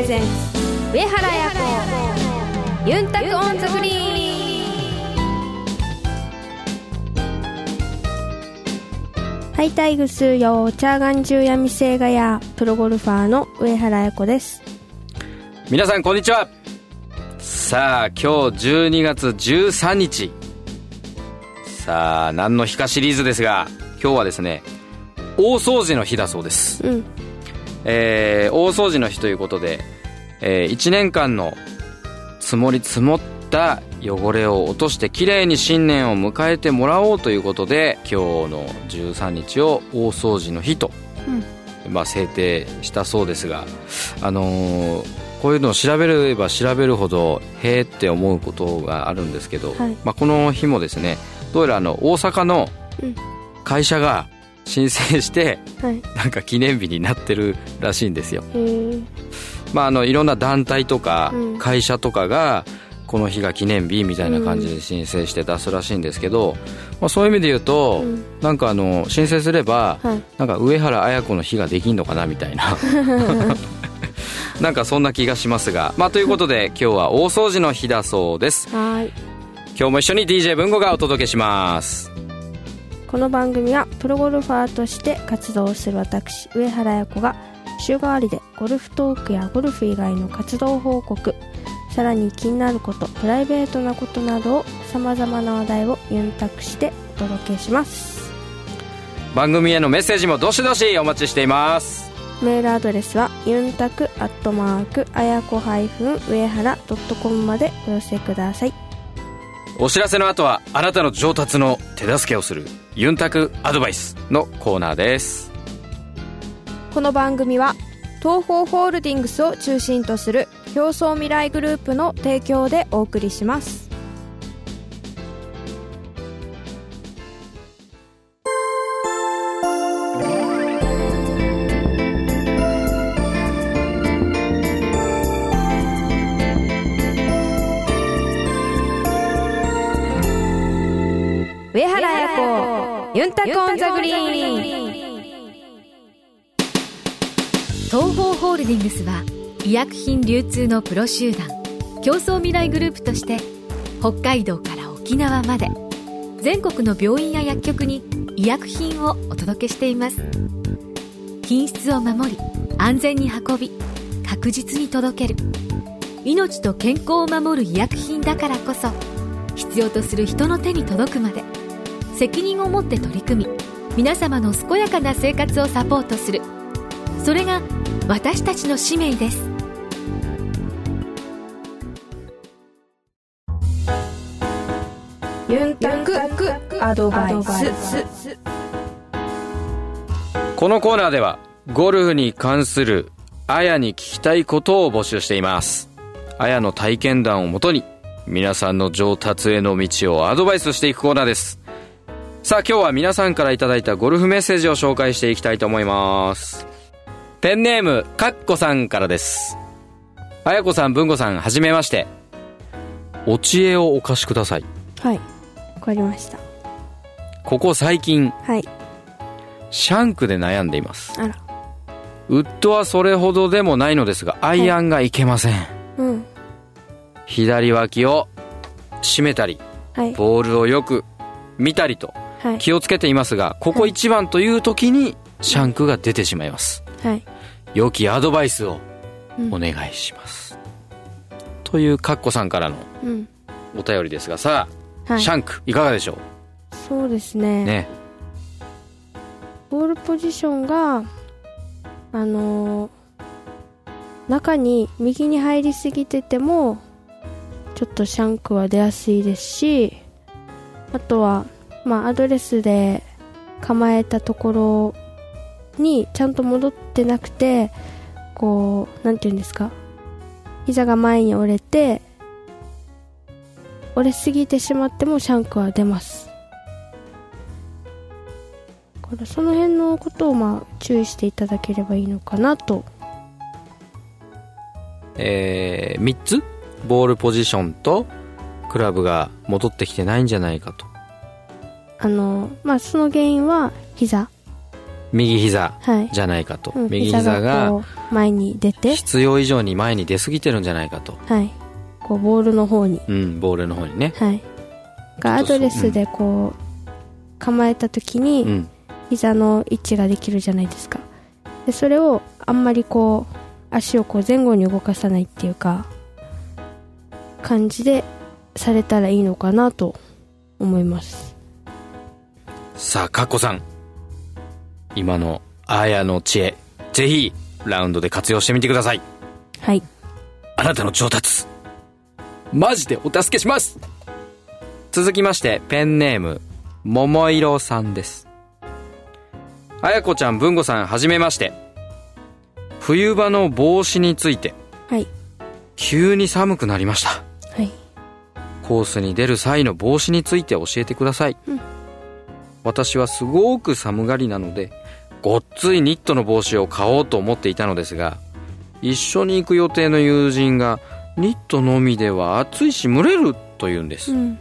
presents 上原彩子ゆんたく on the green はいたいぐすーよーちゃーがんじゅーやみせーがやープロゴルファーの上原彩子です。皆さんこんにちは。さあ今日12月13日。さあ何の日かシリーズですが今日はですね大掃除の日だそうです、うんえー大掃除の日ということで、え1年間の積もり積もった汚れを落としてきれいに新年を迎えてもらおうということで今日の13日を大掃除の日と、まあ、制定したそうですがあのーこういうのを調べれば調べるほどへえって思うことがあるんですけど、はい。まあ、この日もですねどうやらあの大阪のうん。会社が申請してはい。なんか記念日になってるらしいんですよ、えー、まあ、あのいろんな団体とかうん。会社とかがこの日が記念日みたいな感じで申請して出すらしいんですけど、まあ、そういう意味で言うと、うん。なんかあの申請すれば、はい。なんか上原綾子の日ができんのかなみたいな。なんかそんな気がしますが。まあということで今日は大掃除の日だそうです。はい。今日も一緒に DJ 文吾がお届けしますこの番組はプロゴルファーとして活動する私上原彩子が週替わりでゴルフトークやゴルフ以外の活動報告さらに気になることプライベートなことなどをさまざまな話題をユンタクしてお届けします。番組へのメッセージもどしどしお待ちしています。メールアドレスはユンタクアットマークあやこ上原ドットコムまでお寄せくださいお知らせの後はあなたの上達の手助けをするユンタクアドバイスのコーナーです。この番組は東方ホールディングスを中心とする競争未来グループの提供でお送りします。ディングスは医薬品流通のプロ集団競争未来グループとして北海道から沖縄まで全国の病院や薬局に医薬品をお届けしています。品質を守り安全に運び確実に届ける。命と健康を守る医薬品だからこそ必要とする人の手に届くまで責任を持って取り組み皆様の健やかな生活をサポートする。それが私たちの使命です。ユンタクアドバイス。このコーナーではゴルフに関するあやに聞きたいことを募集しています。あやの体験談をもとに皆さんの上達への道をアドバイスしていくコーナーです。さあ今日は皆さんからいただいたゴルフメッセージを紹介していきたいと思いますペンネームかっこさんからです。あやこさん文吾さんはじめまして。お知恵をお貸しください。はい。わかりました。ここ最近はい。シャンクで悩んでいます。あら。ウッドはそれほどでもないのですがアイアンがいけません、うん。左脇を締めたりはい。ボールをよく見たりとはい。気をつけていますがここ一番という時にシャンクが出てしまいますはい。良きアドバイスをうん。お願いします、というカッコさんからのうん。お便りですがさあ、はい。シャンクいかがでしょそうですうね。ね。ボールポジションがあのー中に右に入りすぎててもちょっとシャンクは出やすいですしあとはまあアドレスで構えたところにちゃんと戻ってなくてこうなんて言うんですか？膝が前に折れて折れすぎてしまってもシャンクは出ます。だからその辺のことをまあ注意していただければいいのかなと。えー、3つ？ボールポジションとクラブが戻ってきてないんじゃないかと。あのまあその原因は膝右膝はい。じゃないかと、うん右膝が前に出て。必要以上に前に出過ぎてるんじゃないかと、はい。こうボールの方に。うん、ボールの方にね、はい。がアドレスでこう構えた時に、うん、膝の位置ができるじゃないですか。でそれをあんまりこう足をこう前後に動かさないっていうか感じでされたらいいのかなと思います。さあカッコさん今のあやの知恵ぜひラウンドで活用してみてください。はい。あなたの上達。マジでお助けします。続きましてペンネーム桃色さんです。あやこちゃん文吾さんはじめまして。冬場の帽子についてはい。急に寒くなりました。はい。コースに出る際の帽子について教えてください、うん。私はすごく寒がりなのでごっついニットの帽子を買おうと思っていたのですが一緒に行く予定の友人がニットのみでは暑いし蒸れると言うんです、うん。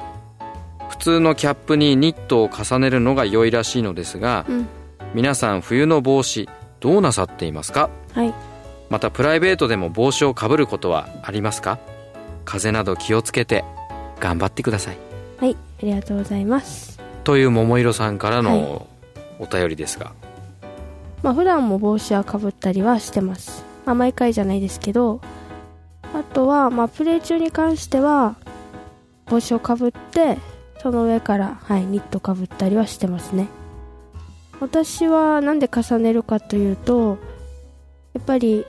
普通のキャップにニットを重ねるのが良いらしいのですがうん。皆さん冬の帽子どうなさっていますか？はい。またプライベートでも帽子をかぶることはありますか？風邪など気をつけて頑張ってください。はいありがとうございます。という桃色さんからはい。のお便りですが、まあ普段も帽子はかぶったりはしてます。まあ毎回じゃないですけど。あとはまあプレー中に関しては帽子をかぶってその上からはいニットかぶったりはしてますね。私はなんで重ねるかというとやっぱり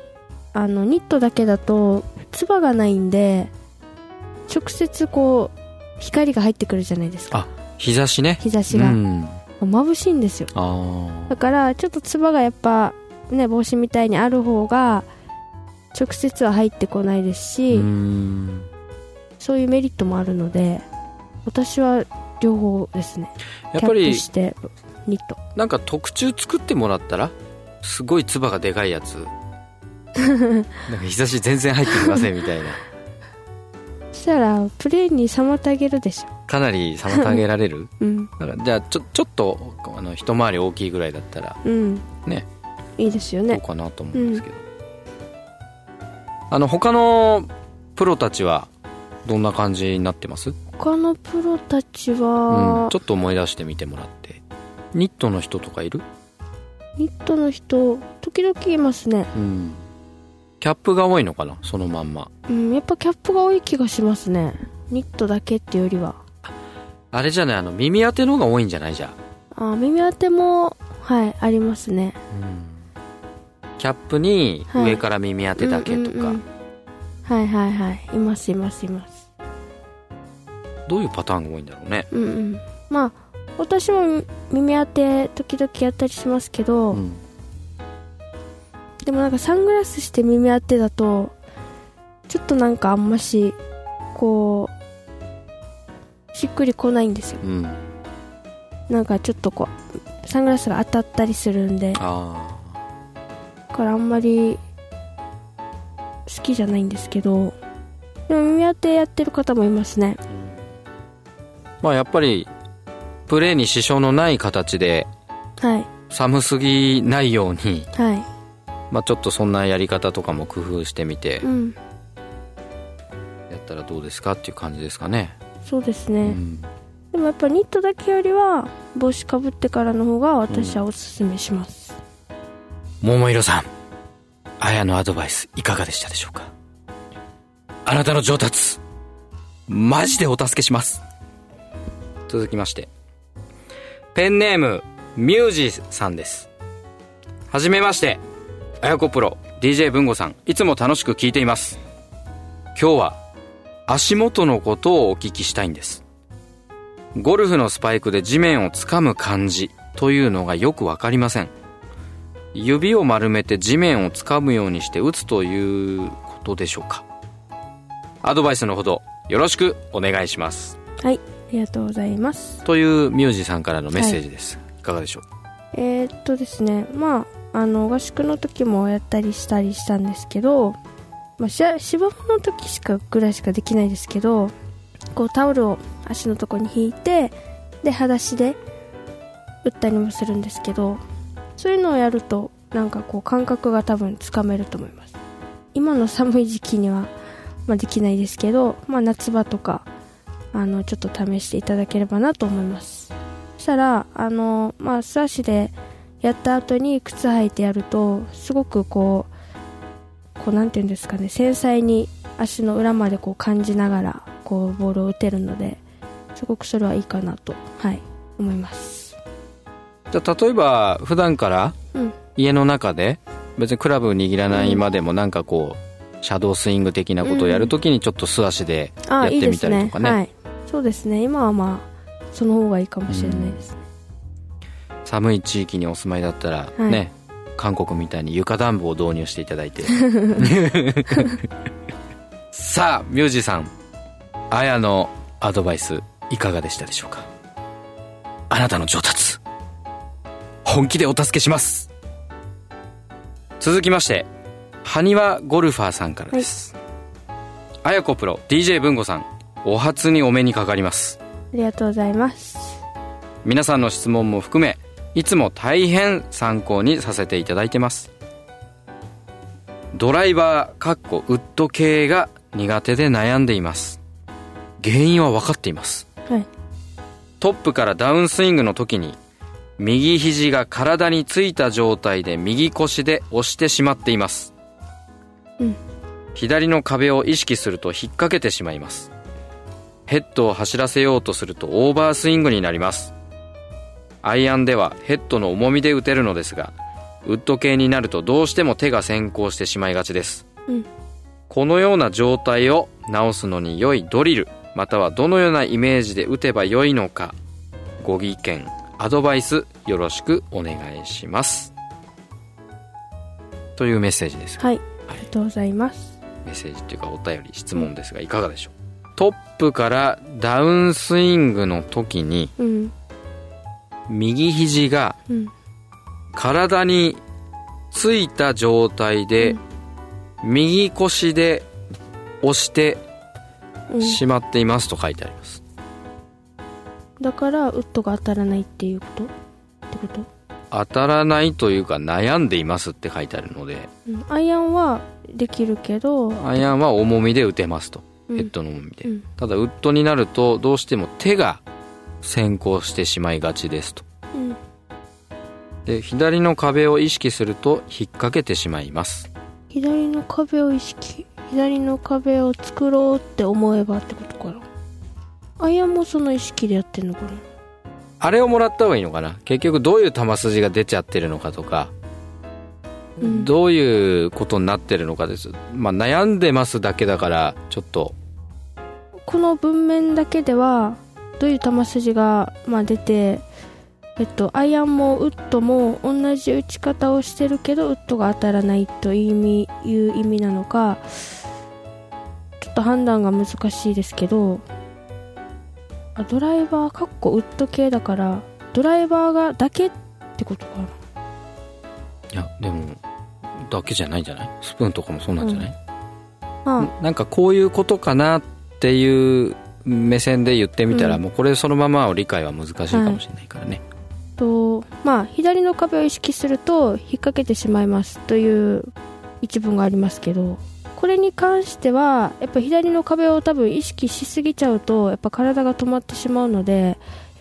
あのニットだけだとつばがないんで直接こう光が入ってくるじゃないですか。日差しね。日差しが、うん眩しいんですよ。あだからちょっとつばがやっぱね帽子みたいにある方が直接は入ってこないですあし、うん。そういうメリットもあるので私は両方ですね。やっぱりキャップしてニット。なんか特注作ってもらったらすごいつばがでかいやつ。なんか日差し全然入ってきませんみたいな。そしたらプレーに妨げるでしょかなり妨げられる？うん。だからじゃあちょちょっとあの一回り大きいぐらいだったらうん。ね。いいですよどうねかなと思うんですけど、あの他のプロたちはどんな感じになってます、他のプロたちうはん、ちょっと思い出してみてもらって。ニットの人とかいる？ニットの人時々いますね。うん。キャップが多いのかな？そのまんま。うんやっぱキャップが多い気がしますね。ニットだけっていうよりはあれじゃないあの耳当ての方が多いんじゃない？じゃあ。あ耳当てもはいありますね。キャップにはい。上から耳当てだけとか、うんうんうん。はいはいはい。いますいますいます。どういうパターンが多いんだろうね、うんうん。まあ私も耳当て時々やったりしますけど、うん。でもなんかサングラスして耳当てだとちょっとなんかあんましこうしっくりこないんですよ。うん、なんかちょっとこうサングラスが当たったりするんで。だあからあんまり好きじゃないんですけど。でも耳当てやってる方もいますね。あまあやっぱりプレーに支障のない形ではい。寒すぎないように、はい。まあ、ちょっとそんなやり方とかも工夫してみてうん。やったらどうですかっていう感じですかね、そうですね、うん、でもやっぱニットだけよりは帽子かぶってからの方が私はおすすめします、桃色さんあやのアドバイスいかがでしたでしょうか？あなたの上達マジでお助けします。続きましてペンネームミュージーさんです。はじめましてあやこプロ DJ 文吾さんいつも楽しく聞いています。今日は足元のことをお聞きしたいんです。ゴルフのスパイクで地面をつかむ感じというのがよくわかりません。指を丸めて地面をつかむようにして打つということでしょうか。アドバイスのほどよろしくお願いします。はいありがとうございます。というミュージさんからのメッセージです、い、かがでしょう？えー、っとですねまああの合宿の時もやったりしたりしたんですけど、まあ、し芝生の時しかぐらいしかできないですけどこうタオルを足のとこに引いてで裸足で打ったりもするんですけどそういうのをやるとなんかこう感覚が多分つかめると思います。今の寒い時期には、まあ、できないですけど、まあ、夏場とかあのちょっと試していただければなと思います。そしたらあの、まあ、素足でやった後に靴履いてやるとすごくこうこうなんていうんですかね繊細に足の裏までこう感じながらこうボールを打てるのですごくそれはいいかなと、はい、思います。じゃあ例えば普段からうん。家の中で別にクラブ握らないまでもなんかこうシャドースイング的なことをやるときにちょっと素足でやあってみいいですね。たりとかね。はい、そうですね。今はまあその方がいいかもしれないですね、寒い地域にお住まいだったらはい。ね、韓国みたいに床暖房を導入していただいて。さあミュージさんあやのアドバイスいかがでしたでしょうか？あなたの上達。本気でお助けします。続きまして埴輪ゴルファーさんからです、あやこプロ DJ 文吾さんお初にお目にかかります。ありがとうございます。皆さんの質問も含めいつも大変参考にさせていただいてます。ドライバーかっこウッド系が苦手で悩んでいます。原因は分かっています。はい。トップからダウンスイングの時に右肘が体についた状態で右腰で押してしまっています、うん。左の壁を意識すると引っ掛けてしまいます。ヘッドを走らせようとするとオーバースイングになりますアイアンではヘッドの重みで打てるのですがウッド系になるとどうしても手が先行してしまいがちです、うん。このような状態を直すのに良いドリルまたはどのようなイメージで打てば良いのかご意見アドバイスよろしくお願いします。というメッセージです。がはい。ありがとうございます。メッセージっていうかお便り質問ですがいかがでしょう？トップからダウンスイングの時にうん右肘がうん。体についた状態で、右腰で押してうん。しまっていますと書いてあります、だからウッドが当たらないっていうこと？ってこと、当たらないというか悩んでいますって書いてあるので。うん、アイアンはできるけど、アイアンは重みで打てますと、うん。ヘッドの重みで、うん。ただウッドになるとどうしても手が先行してしまいがちですと。うん。で左の壁を意識すると引っ掛けてしまいます。左の壁を意識左の壁を作ろうって思えばってことかな。アイアンもその意識でやってんのかな。あれをもらった方がいいのかな。結局どういう球筋が出ちゃってるのかとか、うん。どういうことになってるのかです。まあ悩んでますだけだからちょっと。この文面だけではどういう球筋が、まあ、出て、えっと、アイアンもウッドも同じ打ち方をしてるけどウッドが当たらないという意味いう意味なのかちょっと判断が難しいですけどあドライバーかっこウッド系だからドライバーがだけってことかな。いやでもだけじゃないんじゃない？スプーンとかもそうなんじゃない、あ。なんかこういうことかなっていう目線で言ってみたら、うん。もうこれそのままを理解は難しいかもしれないからね、とまあ左の壁を意識すると引っ掛けてしまいますという一文がありますけどこれに関してはやっぱ左の壁を多分意識しすぎちゃうとやっぱ体が止まってしまうのでやっ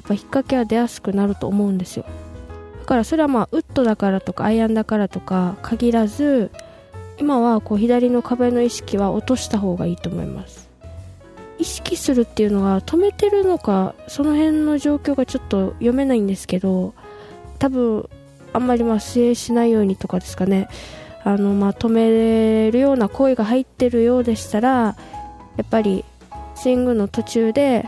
ぱ引っ掛けは出やすくなると思うんですよ。だからそれはまあウッドだからとかアイアンだからとか限らず今はこう左の壁の意識は落とした方がいいと思います意識するっていうのが止めてるのかその辺の状況がちょっと読めないんですけど多分あんまりまあ制しないようにとかですかね。あのまあ止めるような行為が入ってるようでしたらやっぱりスイングの途中で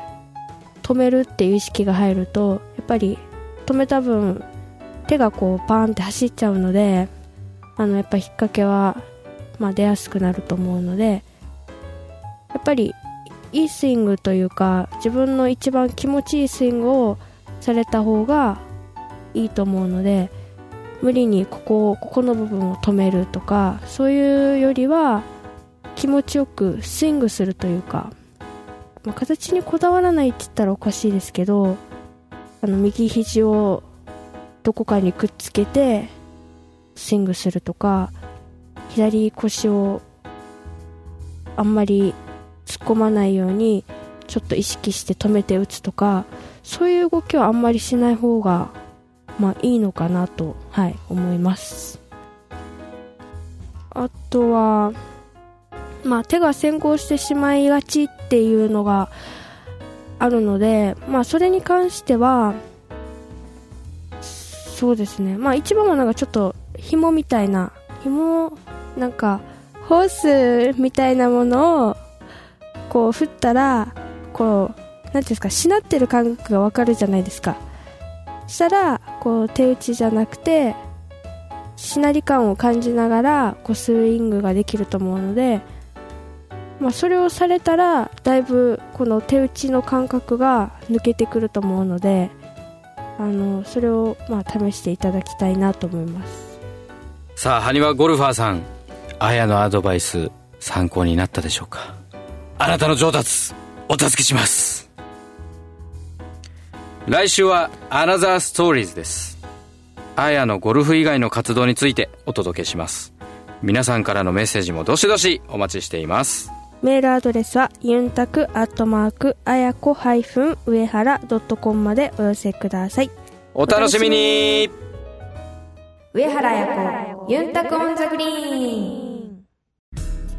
止めるっていう意識が入るとやっぱり止めた分手がこうパーンって走っちゃうのであのやっぱ引っ掛けは、まあ、出やすくなると思うのでやっぱりいいスイングというか自分の一番気持ちいいスイングをされた方がいいと思うので無理にここここの部分を止めるとかそういうよりは気持ちよくスイングするというか、まあ、形にこだわらないって言ったらおかしいですけどあの右肘をどこかにくっつけてスイングするとか左腰をあんまり突っ込まないようにちょっと意識して止めて打つとかそういう動きはあんまりしない方がまあいいのかなと、はい、思います。あとは、まあ、手が先行してしまいがちっていうのがあるので、まあ、それに関してはそうですね、まあ、一番はなんかちょっと紐みたいな紐なんかホースみたいなものをこう振ったらこうなんていうんですかしなってる感覚がわかるじゃないですか。したらこう手打ちじゃなくてしなり感を感じながらこうスイングができると思うので、まあ、それをされたらだいぶこの手打ちの感覚が抜けてくると思うのであのそれをまあ試していただきたいなと思います。さあ埴輪ゴルファーさんあやのアドバイス参考になったでしょうか？あなたの上達お助けします。来週はアナザーストーリーズです。あやのゴルフ以外の活動についてお届けします。皆さんからのメッセージもどしどしお待ちしています。メールアドレスはユンタクアットマークあやこ上原ドットコムまでお寄せください。お楽しみに。上原彩子ユンタクオンザグリーン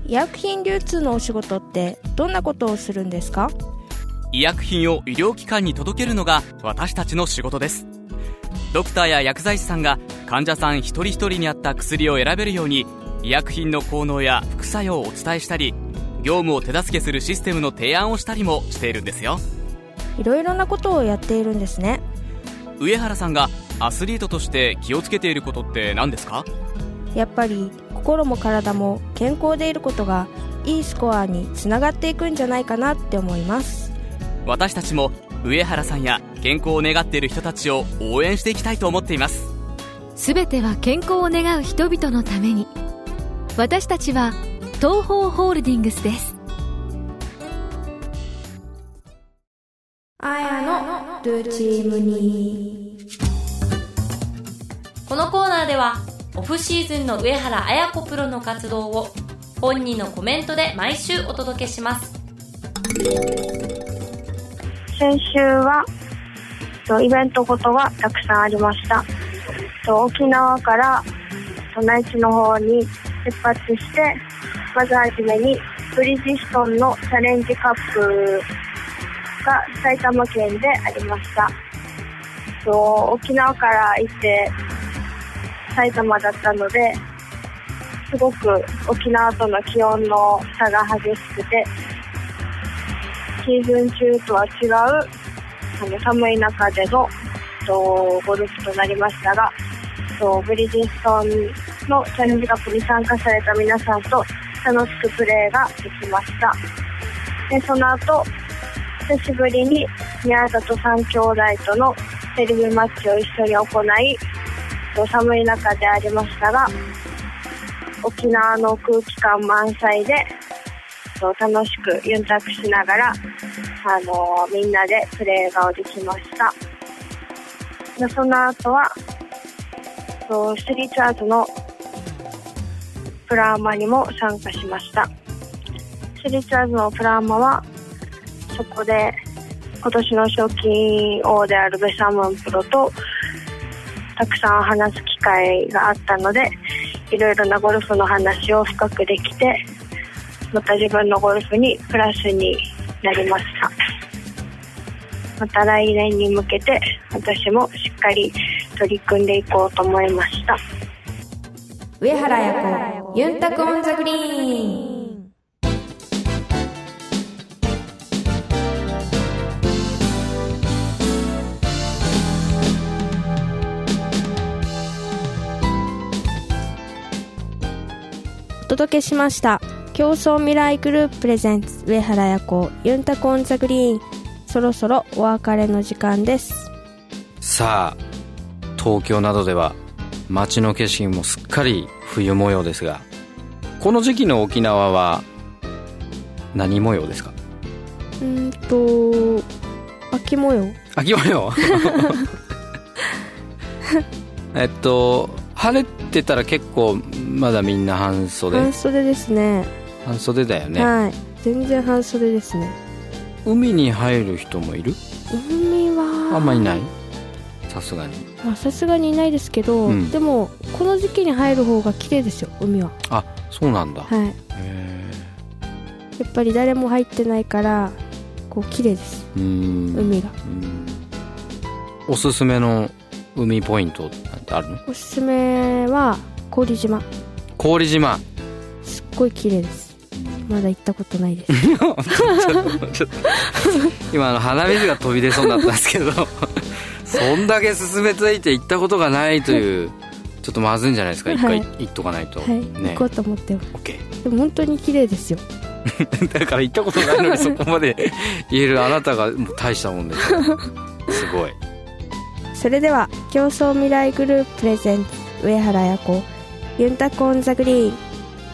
医薬品流通のお仕事ってどんなことをするんですか？医薬品を医療機関に届けるのが私たちの仕事です。ドクターや薬剤師さんが患者さん一人一人に合った薬を選べるように医薬品の効能や副作用をお伝えしたり業務を手助けするシステムの提案をしたりもしているんですよ。いろいろなことをやっているんですね。上原さんがアスリートとして気をつけていることって何ですか？やっぱり心も体も健康でいることがいいスコアにつながっていくんじゃないかなって思います。私たちも上原さんや健康を願っている人たちを応援していきたいと思っています。全ては健康を願う人々のために。私たちは東方ホールディングスです。あやのルチームにこのコーナーではオフシーズンの上原綾子プロの活動を本人のコメントで毎週お届けします。先週はイベントごとがたくさんありました。沖縄から内地の方に出発してまずはじめにブリヂストンのチャレンジカップが埼玉県でありました。沖縄から行って埼玉だったのですごく沖縄との気温の差が激しくてシーズン中とは違うあの寒い中でのとゴルフとなりましたがとブリヂストンのチャレンジカップに参加された皆さんと楽しくプレーができました。でその後久しぶりに宮里三兄弟とのテレビマッチを一緒に行いと寒い中でありましたが沖縄の空気感満載で楽しくユンタクしながらあのみんなでプレーができました。でその後はスリーチャーズのプラーマにも参加しました。スリーチャーズのプラーマはそこで今年の賞金王であるベサムンプロとたくさん話す機会があったのでいろいろなゴルフの話を深くできてまた自分のゴルフにプラスになりました。また来年に向けて私もしっかり取り組んでいこうと思いました。上原彩子ユンタクオンザグリーン。届けしました。競争未来グループプレゼンツ上原彩子ユンタコンザグリーン。そろそろお別れの時間です。さあ東京などでは街の景色もすっかり冬模様ですがこの時期の沖縄は何模様ですか？うんと秋模様。秋模様？えっと晴れてたら結構まだみんな半袖。半袖ですね。半袖だよね、はい。全然半袖ですね。海に入る人もいる？海は。あんまいない？さすがに。まあさすがにいないですけど、うん。でもこの時期に入る方が綺麗ですよ海は。あそうなんだ、はい。へえやっぱり誰も入ってないからこう綺麗です。海が。うん。おすすめの海ポイントなんてあるの？おすすめは氷島。氷島。すっごい綺麗です。まだ行ったことないです。今あの鼻水が飛び出そうになったんですけど。そんだけ進めついて行ったことがないというちょっとまずいんじゃないですか？一回はい行っとかないと、はい、ね。行こうと思ってます。OK でも本当に綺麗ですよ。だから行ったことないのにそこまで言えるあなたが大したもんですよ。すごいそれでは競争未来グループプレゼンツ上原彩子ユンタコオンザグリーン。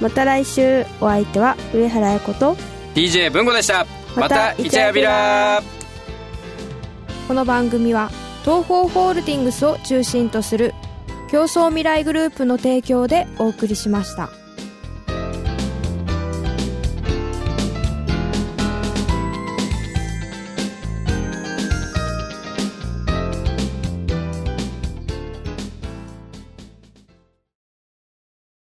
また来週お相手は上原彩子と DJ 文吾でした。ままたたイチャヤビラ。この番組は東方ホールディングスを中心とする競争未来グループの提供でお送りしました。